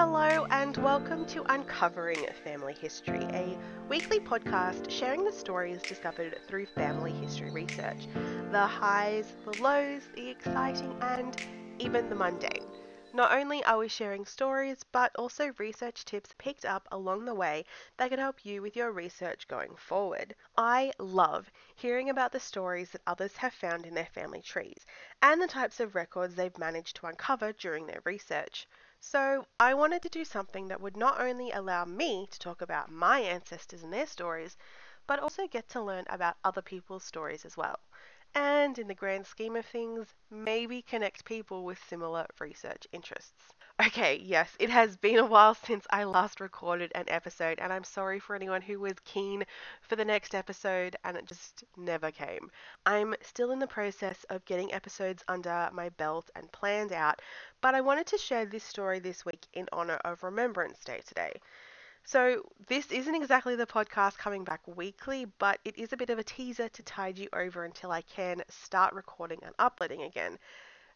Hello, and welcome to Uncovering Family History, a weekly podcast sharing the stories discovered through family history research the highs, the lows, the exciting, and even the mundane. Not only are we sharing stories, but also research tips picked up along the way that can help you with your research going forward. I love hearing about the stories that others have found in their family trees and the types of records they've managed to uncover during their research. So, I wanted to do something that would not only allow me to talk about my ancestors and their stories, but also get to learn about other people's stories as well and, in the grand scheme of things, maybe connect people with similar research interests. Okay, yes, it has been a while since I last recorded an episode, and I'm sorry for anyone who was keen for the next episode and it just never came. I'm still in the process of getting episodes under my belt and planned out, but I wanted to share this story this week in honor of Remembrance Day today. So, this isn't exactly the podcast coming back weekly, but it is a bit of a teaser to tide you over until I can start recording and uploading again.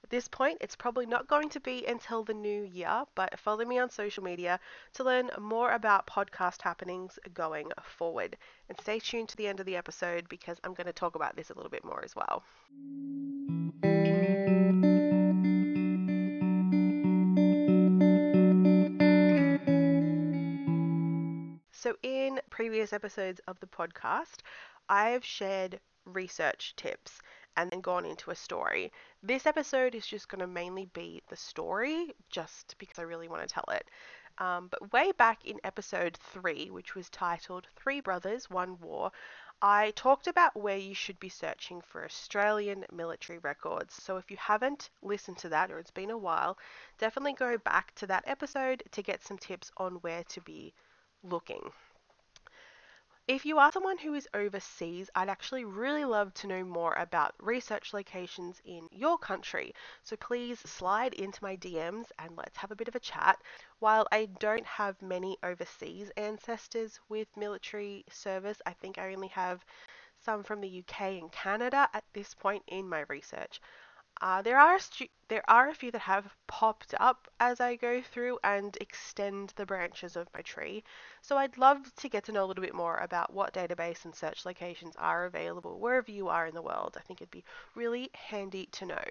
At this point, it's probably not going to be until the new year, but follow me on social media to learn more about podcast happenings going forward. And stay tuned to the end of the episode because I'm going to talk about this a little bit more as well. So, in previous episodes of the podcast, I've shared research tips and then gone into a story. This episode is just going to mainly be the story, just because I really want to tell it. Um, but way back in episode three, which was titled Three Brothers, One War, I talked about where you should be searching for Australian military records. So if you haven't listened to that or it's been a while, definitely go back to that episode to get some tips on where to be looking. If you are someone who is overseas, I'd actually really love to know more about research locations in your country. So please slide into my DMs and let's have a bit of a chat. While I don't have many overseas ancestors with military service, I think I only have some from the UK and Canada at this point in my research. Uh, there are there are a few that have popped up as I go through and extend the branches of my tree. So I'd love to get to know a little bit more about what database and search locations are available wherever you are in the world. I think it'd be really handy to know.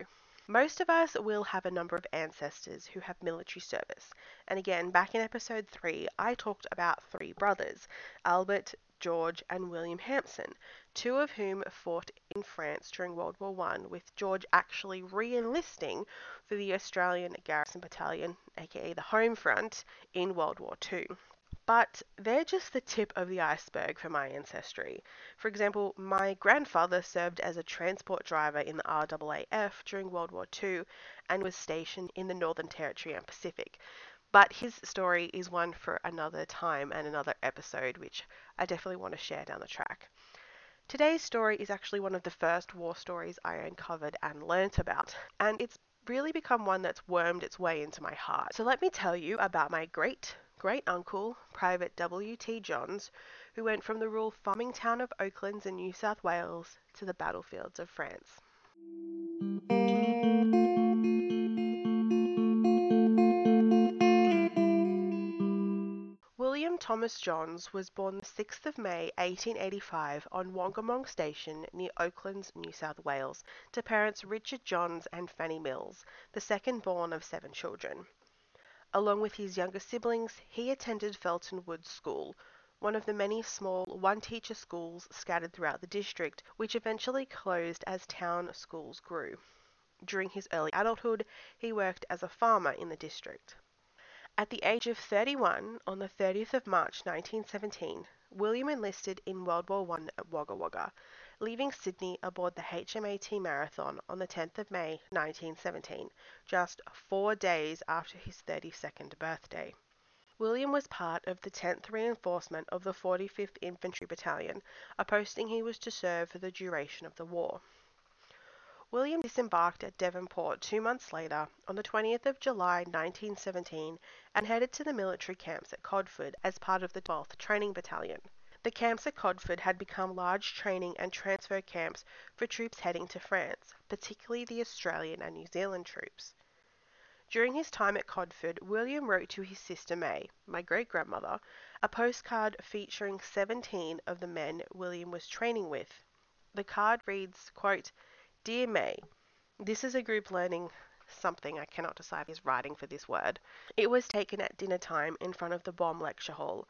Most of us will have a number of ancestors who have military service. And again, back in episode 3, I talked about three brothers Albert, George, and William Hampson, two of whom fought in France during World War One, with George actually re-enlisting for the Australian Garrison Battalion, aka the Home Front, in World War Two. But they're just the tip of the iceberg for my ancestry. For example, my grandfather served as a transport driver in the RAAF during World War II and was stationed in the Northern Territory and Pacific. But his story is one for another time and another episode, which I definitely want to share down the track. Today's story is actually one of the first war stories I uncovered and learnt about, and it's really become one that's wormed its way into my heart. So let me tell you about my great great uncle, Private W.T. Johns, who went from the rural farming town of Oaklands in New South Wales to the battlefields of France. William Thomas Johns was born the 6th of May 1885 on Wongamong Station near Oaklands, New South Wales, to parents Richard Johns and Fanny Mills, the second born of seven children. Along with his younger siblings, he attended Felton Woods School, one of the many small one teacher schools scattered throughout the district, which eventually closed as town schools grew. During his early adulthood, he worked as a farmer in the district. At the age of 31, on the 30th of March 1917, William enlisted in World War I at Wagga Wagga, leaving Sydney aboard the HMAT Marathon on the 10th of May 1917, just four days after his 32nd birthday. William was part of the 10th Reinforcement of the 45th Infantry Battalion, a posting he was to serve for the duration of the war. William disembarked at Devonport two months later, on the 20th of July 1917, and headed to the military camps at Codford as part of the 12th Training Battalion. The camps at Codford had become large training and transfer camps for troops heading to France, particularly the Australian and New Zealand troops. During his time at Codford, William wrote to his sister May, my great grandmother, a postcard featuring 17 of the men William was training with. The card reads, quote, Dear May, this is a group learning something I cannot decide is writing for this word. It was taken at dinner time in front of the bomb lecture hall.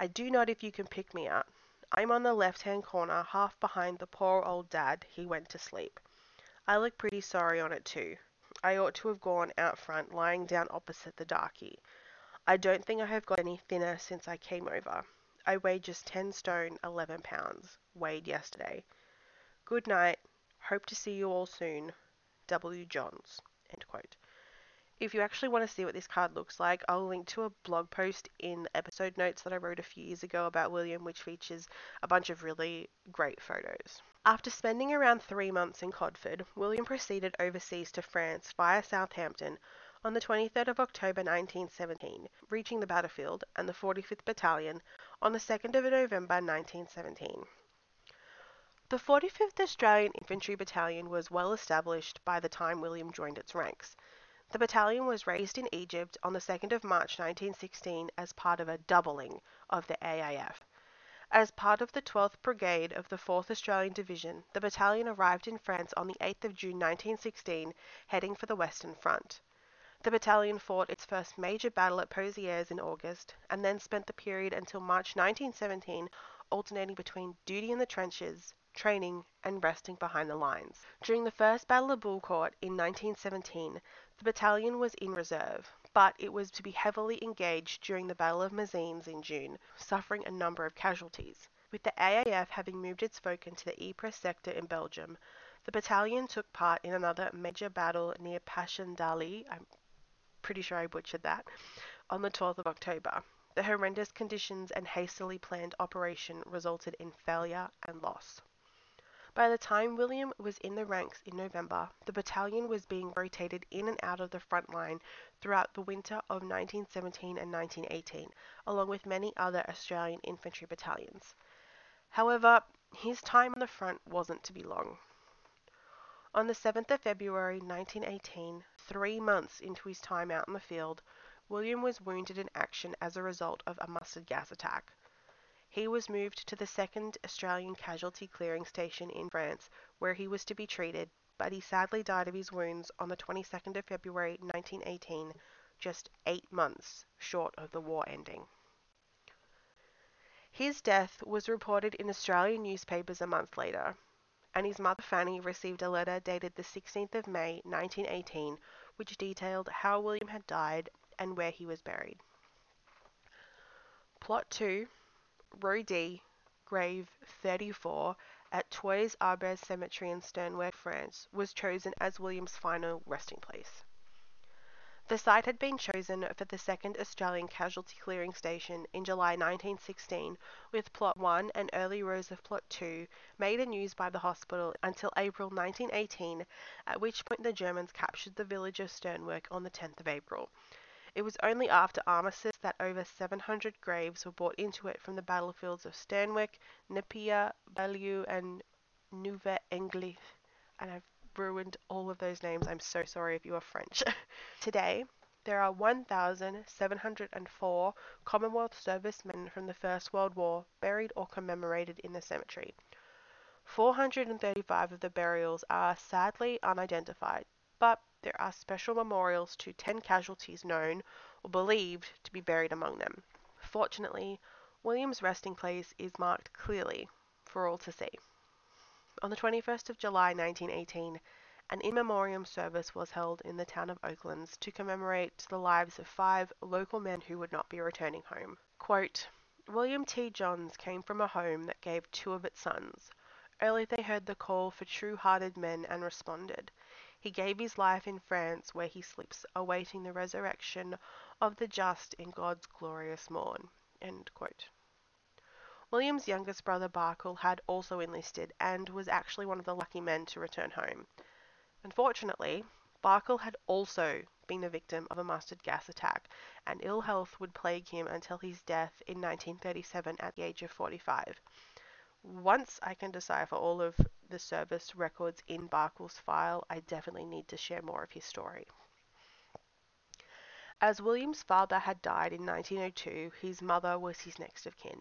I do not if you can pick me out. I'm on the left hand corner, half behind the poor old dad. He went to sleep. I look pretty sorry on it too. I ought to have gone out front, lying down opposite the darky. I don't think I have got any thinner since I came over. I weigh just 10 stone 11 pounds, weighed yesterday. Good night. Hope to see you all soon. W. Johns. If you actually want to see what this card looks like, I'll link to a blog post in episode notes that I wrote a few years ago about William, which features a bunch of really great photos. After spending around three months in Codford, William proceeded overseas to France via Southampton on the 23rd of October 1917, reaching the battlefield and the 45th Battalion on the 2nd of November 1917. The 45th Australian Infantry Battalion was well established by the time William joined its ranks. The battalion was raised in Egypt on the 2nd of March 1916 as part of a doubling of the AIF. As part of the 12th Brigade of the 4th Australian Division, the battalion arrived in France on the 8th of June 1916, heading for the Western Front. The battalion fought its first major battle at Pozieres in August, and then spent the period until March 1917 alternating between duty in the trenches, training, and resting behind the lines. During the First Battle of Bullecourt in 1917, the battalion was in reserve, but it was to be heavily engaged during the Battle of Messines in June, suffering a number of casualties. With the AIF having moved its focus to the Ypres sector in Belgium, the battalion took part in another major battle near Passchendaele, I'm pretty sure I butchered that, on the 12th of October. The horrendous conditions and hastily planned operation resulted in failure and loss. By the time William was in the ranks in November, the battalion was being rotated in and out of the front line throughout the winter of 1917 and 1918, along with many other Australian infantry battalions. However, his time on the front wasn't to be long. On the 7th of February 1918, three months into his time out in the field, William was wounded in action as a result of a mustard gas attack. He was moved to the 2nd Australian Casualty Clearing Station in France, where he was to be treated, but he sadly died of his wounds on the 22nd of February 1918, just eight months short of the war ending. His death was reported in Australian newspapers a month later, and his mother Fanny received a letter dated the 16th of May 1918, which detailed how William had died and where he was buried. Plot 2 Row D, grave 34 at Trois Arbres Cemetery in Steenwerck, France, was chosen as William's final resting place. The site had been chosen for the 2nd Australian Casualty Clearing Station in July 1916, with Plot 1 and early rows of Plot 2 made unused by the hospital until April 1918, at which point the Germans captured the village of Steenwerck on the 10th of April. It was only after armistice that over 700 graves were brought into it from the battlefields of Steenwerck, Nieppe, Bailleul, and Neuve Eglise. And I've ruined all of those names. I'm so sorry if you are French. Today, there are 1,704 Commonwealth servicemen from the First World War buried or commemorated in the cemetery. 435 of the burials are sadly unidentified, but there are special memorials to 10 casualties known or believed to be buried among them. Fortunately, William's resting place is marked clearly for all to see. On the 21st of July 1918, an in memoriam service was held in the town of Oaklands to commemorate the lives of five local men who would not be returning home. Quote, William T. Johns came from a home that gave two of its sons. Early they heard the call for true hearted men and responded. He gave his life in France, where he sleeps, awaiting the resurrection of the just in God's glorious morn. William's youngest brother Barkle had also enlisted and was actually one of the lucky men to return home. Unfortunately, Barkle had also been the victim of a mustard gas attack, and ill health would plague him until his death in 1937 at the age of 45 once I can decipher all of the service records in Barkle's file, I definitely need to share more of his story. As William's father had died in 1902, his mother was his next of kin.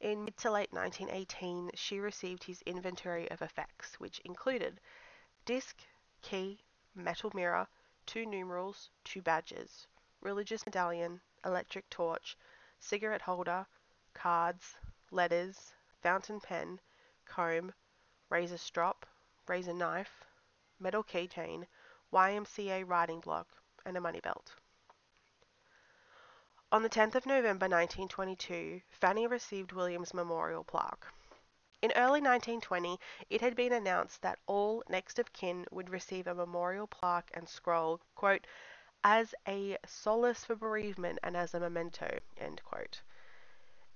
In mid to late 1918, she received his inventory of effects, which included disc, key, metal mirror, two numerals, two badges, religious medallion, electric torch, cigarette holder, cards, letters, fountain pen, comb, razor strop, razor knife, metal keychain, YMCA writing block, and a money belt. On the 10th of November 1922, Fanny received William's memorial plaque. In early 1920, it had been announced that all next of kin would receive a memorial plaque and scroll, quote, as a solace for bereavement and as a memento, end quote.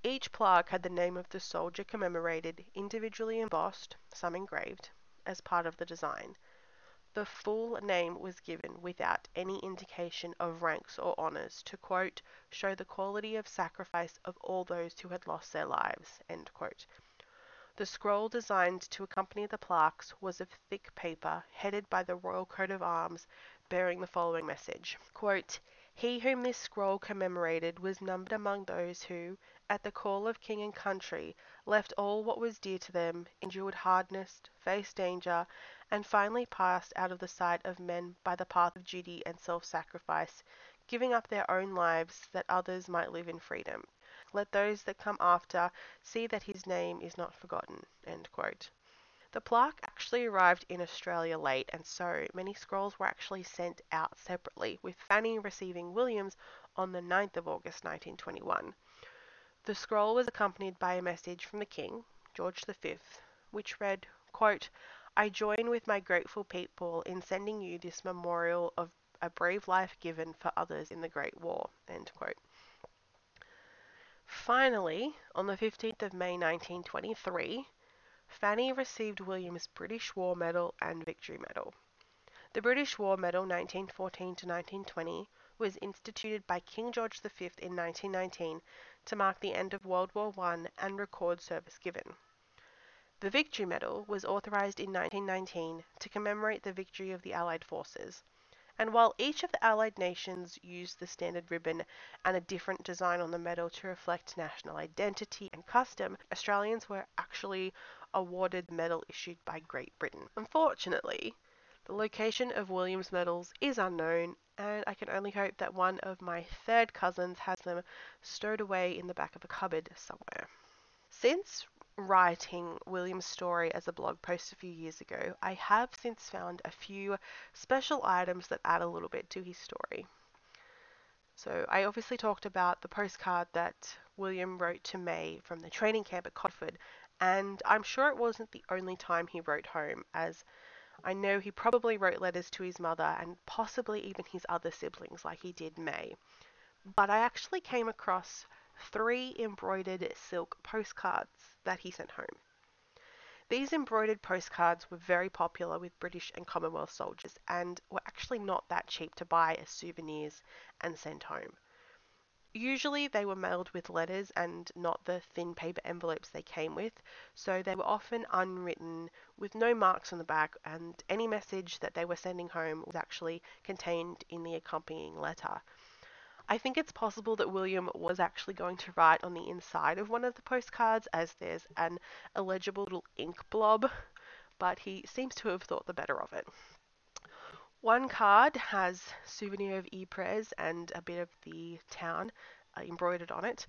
Each plaque had the name of the soldier commemorated, individually embossed, some engraved, as part of the design. The full name was given without any indication of ranks or honours to quote, show the quality of sacrifice of all those who had lost their lives. The scroll designed to accompany the plaques was of thick paper, headed by the royal coat of arms, bearing the following message quote, He whom this scroll commemorated was numbered among those who, at the call of king and country, left all what was dear to them, endured hardness, faced danger, and finally passed out of the sight of men by the path of duty and self sacrifice, giving up their own lives that others might live in freedom. Let those that come after see that his name is not forgotten. The plaque actually arrived in Australia late, and so many scrolls were actually sent out separately, with Fanny receiving Williams on the 9th of August 1921. The scroll was accompanied by a message from the King, George V, which read, quote, I join with my grateful people in sending you this memorial of a brave life given for others in the Great War. Finally, on the 15th of May 1923, Fanny received William's British War Medal and Victory Medal. The British War Medal 1914 to 1920 was instituted by King George V in 1919 to mark the end of World War I and record service given. The Victory Medal was authorised in 1919 to commemorate the victory of the Allied forces, and while each of the Allied nations used the standard ribbon and a different design on the medal to reflect national identity and custom, Australians were actually awarded the medal issued by Great Britain. Unfortunately, the location of Williams medals is unknown, and I can only hope that one of my third cousins has them stowed away in the back of a cupboard somewhere. Since writing William's story as a blog post a few years ago, I have since found a few special items that add a little bit to his story. So, I obviously talked about the postcard that William wrote to May from the training camp at Codford, and I'm sure it wasn't the only time he wrote home, as I know he probably wrote letters to his mother and possibly even his other siblings, like he did May. But I actually came across three embroidered silk postcards that he sent home. These embroidered postcards were very popular with British and Commonwealth soldiers and were actually not that cheap to buy as souvenirs and send home. Usually they were mailed with letters and not the thin paper envelopes they came with, so they were often unwritten with no marks on the back, and any message that they were sending home was actually contained in the accompanying letter. I think it's possible that William was actually going to write on the inside of one of the postcards as there's an illegible little ink blob, but he seems to have thought the better of it. One card has souvenir of Ypres and a bit of the town uh, embroidered on it.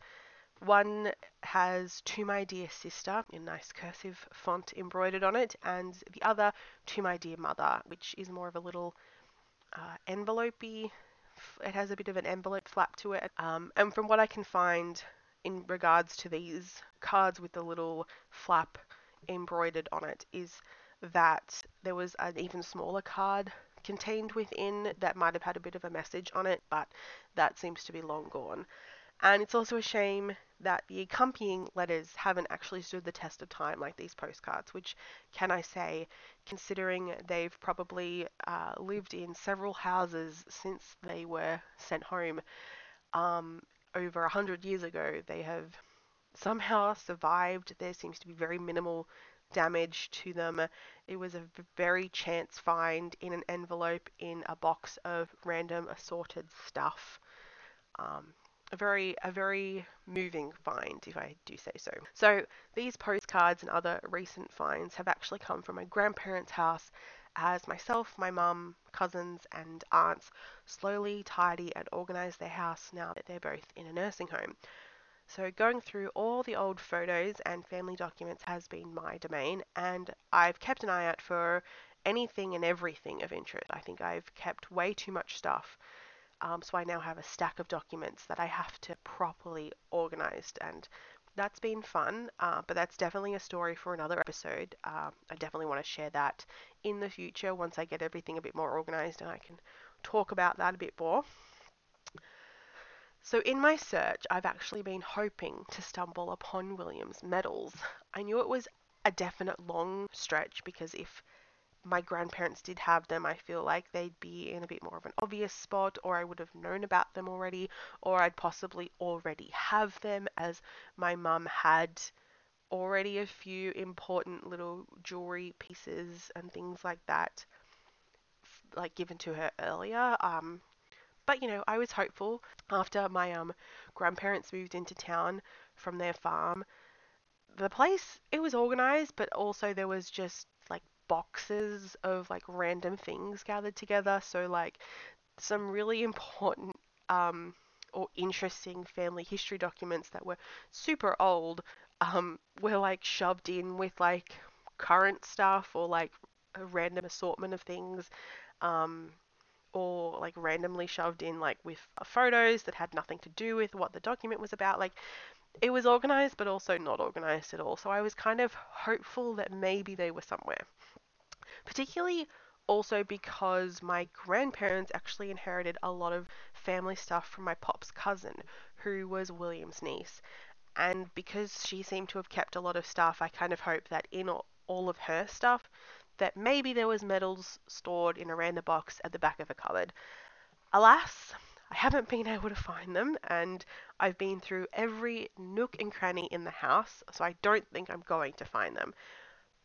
One has to my dear sister in nice cursive font embroidered on it, and the other to my dear mother, which is more of a little uh, envelopey it has a bit of an envelope flap to it. Um, and from what I can find in regards to these cards with the little flap embroidered on it, is that there was an even smaller card contained within that might have had a bit of a message on it, but that seems to be long gone. And it's also a shame that the accompanying letters haven't actually stood the test of time like these postcards, which can I say, considering they've probably uh, lived in several houses since they were sent home um, over a hundred years ago, they have somehow survived. There seems to be very minimal damage to them. It was a very chance find in an envelope in a box of random assorted stuff. Um, a very a very moving find, if I do say so. So these postcards and other recent finds have actually come from my grandparents' house as myself, my mum, cousins, and aunts slowly tidy and organise their house now that they're both in a nursing home. So, going through all the old photos and family documents has been my domain, and I've kept an eye out for anything and everything of interest. I think I've kept way too much stuff. Um, so, I now have a stack of documents that I have to properly organize, and that's been fun, uh, but that's definitely a story for another episode. Uh, I definitely want to share that in the future once I get everything a bit more organized and I can talk about that a bit more. So, in my search, I've actually been hoping to stumble upon William's medals. I knew it was a definite long stretch because if my grandparents did have them, I feel like they'd be in a bit more of an obvious spot, or I would have known about them already, or I'd possibly already have them, as my mum had already a few important little jewelry pieces and things like that, like given to her earlier. Um, but you know, I was hopeful after my um grandparents moved into town from their farm. The place it was organized, but also there was just like boxes of like random things gathered together. So like some really important um or interesting family history documents that were super old um were like shoved in with like current stuff or like a random assortment of things. Um, or like randomly shoved in like with uh, photos that had nothing to do with what the document was about. Like it was organized but also not organized at all. So I was kind of hopeful that maybe they were somewhere. Particularly also because my grandparents actually inherited a lot of family stuff from my pop's cousin, who was William's niece. And because she seemed to have kept a lot of stuff, I kind of hope that in all of her stuff, that maybe there was medals stored in a random box at the back of a cupboard. Alas, I haven't been able to find them, and I've been through every nook and cranny in the house, so I don't think I'm going to find them.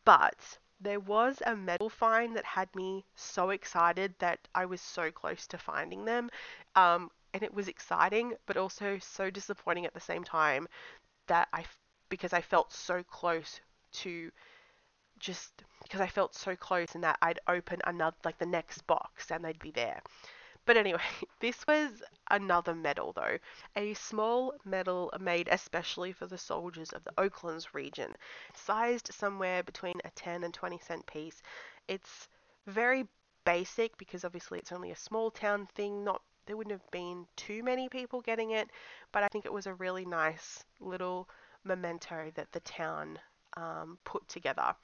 But there was a medal find that had me so excited that I was so close to finding them. Um, and it was exciting, but also so disappointing at the same time that I, because I felt so close to just because I felt so close and that I'd open another, like the next box and they'd be there. But anyway, this was another medal though. A small medal made especially for the soldiers of the Oaklands region, sized somewhere between a 10 and 20 cent piece. It's very basic because obviously it's only a small town thing, not there wouldn't have been too many people getting it, but I think it was a really nice little memento that the town um, put together.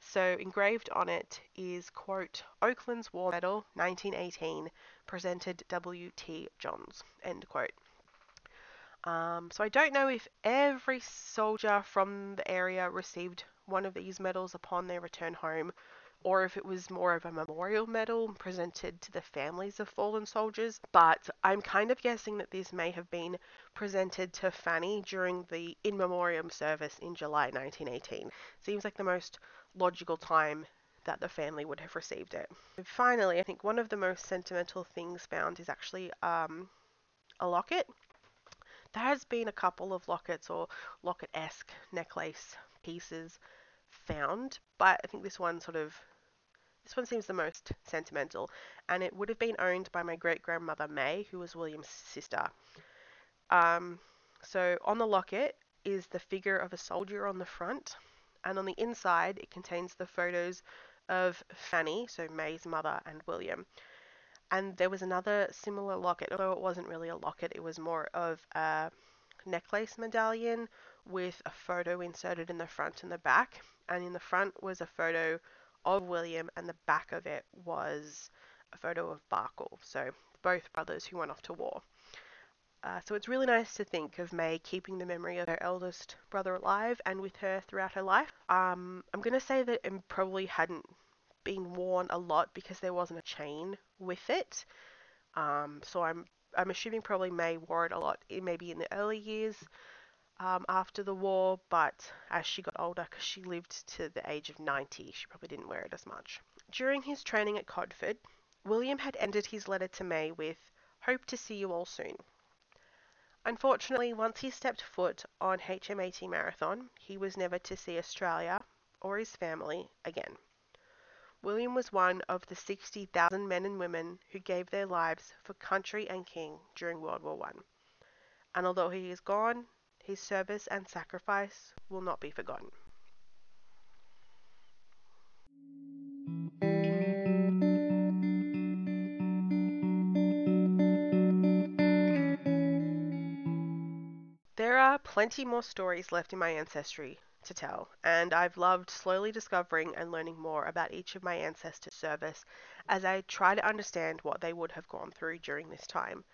So engraved on it is, quote, Oakland's War Medal 1918, presented W.T. Johns, end quote. Um, so I don't know if every soldier from the area received one of these medals upon their return home, or if it was more of a memorial medal presented to the families of fallen soldiers. But I'm kind of guessing that this may have been presented to Fanny during the in memoriam service in July 1918. Seems like the most logical time that the family would have received it. And finally, I think one of the most sentimental things found is actually um, a locket. There has been a couple of lockets or locket-esque necklace pieces found, but I think this one sort of this one seems the most sentimental, and it would have been owned by my great grandmother May, who was William's sister. Um, so on the locket is the figure of a soldier on the front, and on the inside it contains the photos of Fanny, so May's mother, and William. And there was another similar locket, although it wasn't really a locket, it was more of a necklace medallion with a photo inserted in the front and the back. And in the front was a photo of William, and the back of it was a photo of Barkle, so both brothers who went off to war. Uh, so it's really nice to think of May keeping the memory of her eldest brother alive and with her throughout her life. Um, I'm going to say that it probably hadn't been worn a lot because there wasn't a chain with it. Um, so I'm I'm assuming probably May wore it a lot, maybe in the early years um, after the war, but as she got older, because she lived to the age of 90, she probably didn't wear it as much. During his training at Codford, William had ended his letter to May with, Hope to see you all soon. Unfortunately, once he stepped foot on HMAT Marathon, he was never to see Australia or his family again. William was one of the 60,000 men and women who gave their lives for country and king during World War One. And although he is gone, his service and sacrifice will not be forgotten. There are plenty more stories left in my ancestry to tell, and I've loved slowly discovering and learning more about each of my ancestors' service as I try to understand what they would have gone through during this time.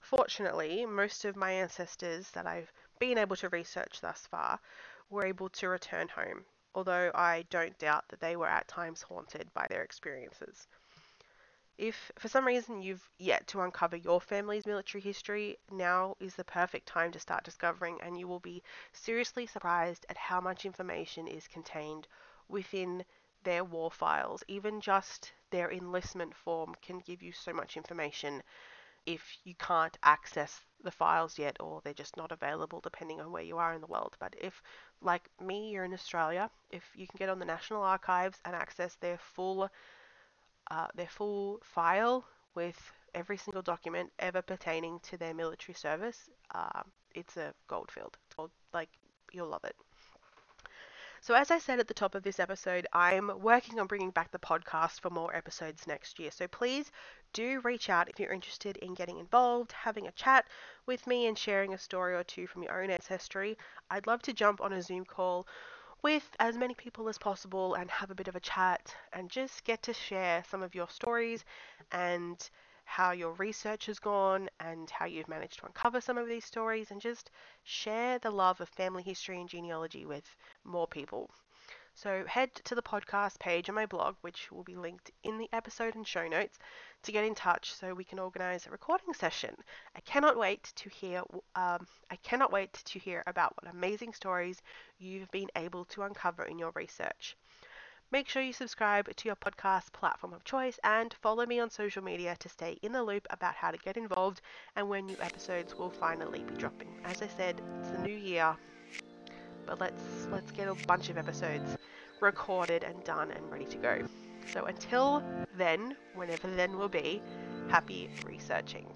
Fortunately, most of my ancestors that I've been able to research thus far were able to return home, although I don't doubt that they were at times haunted by their experiences. If for some reason you've yet to uncover your family's military history, now is the perfect time to start discovering, and you will be seriously surprised at how much information is contained within their war files. Even just their enlistment form can give you so much information if you can't access the files yet or they're just not available depending on where you are in the world. But if, like me, you're in Australia, if you can get on the National Archives and access their full uh, their full file with every single document ever pertaining to their military service, uh, it's a gold field. Like, you'll love it. So, as I said at the top of this episode, I'm working on bringing back the podcast for more episodes next year. So, please do reach out if you're interested in getting involved, having a chat with me, and sharing a story or two from your own ancestry. I'd love to jump on a Zoom call with as many people as possible and have a bit of a chat and just get to share some of your stories and how your research has gone and how you've managed to uncover some of these stories and just share the love of family history and genealogy with more people. So head to the podcast page on my blog, which will be linked in the episode and show notes, to get in touch so we can organise a recording session. I cannot wait to hear. Um, I cannot wait to hear about what amazing stories you've been able to uncover in your research. Make sure you subscribe to your podcast platform of choice and follow me on social media to stay in the loop about how to get involved and when new episodes will finally be dropping. As I said, it's the new year, but let's let's get a bunch of episodes recorded and done and ready to go. So until then, whenever then will be, happy researching.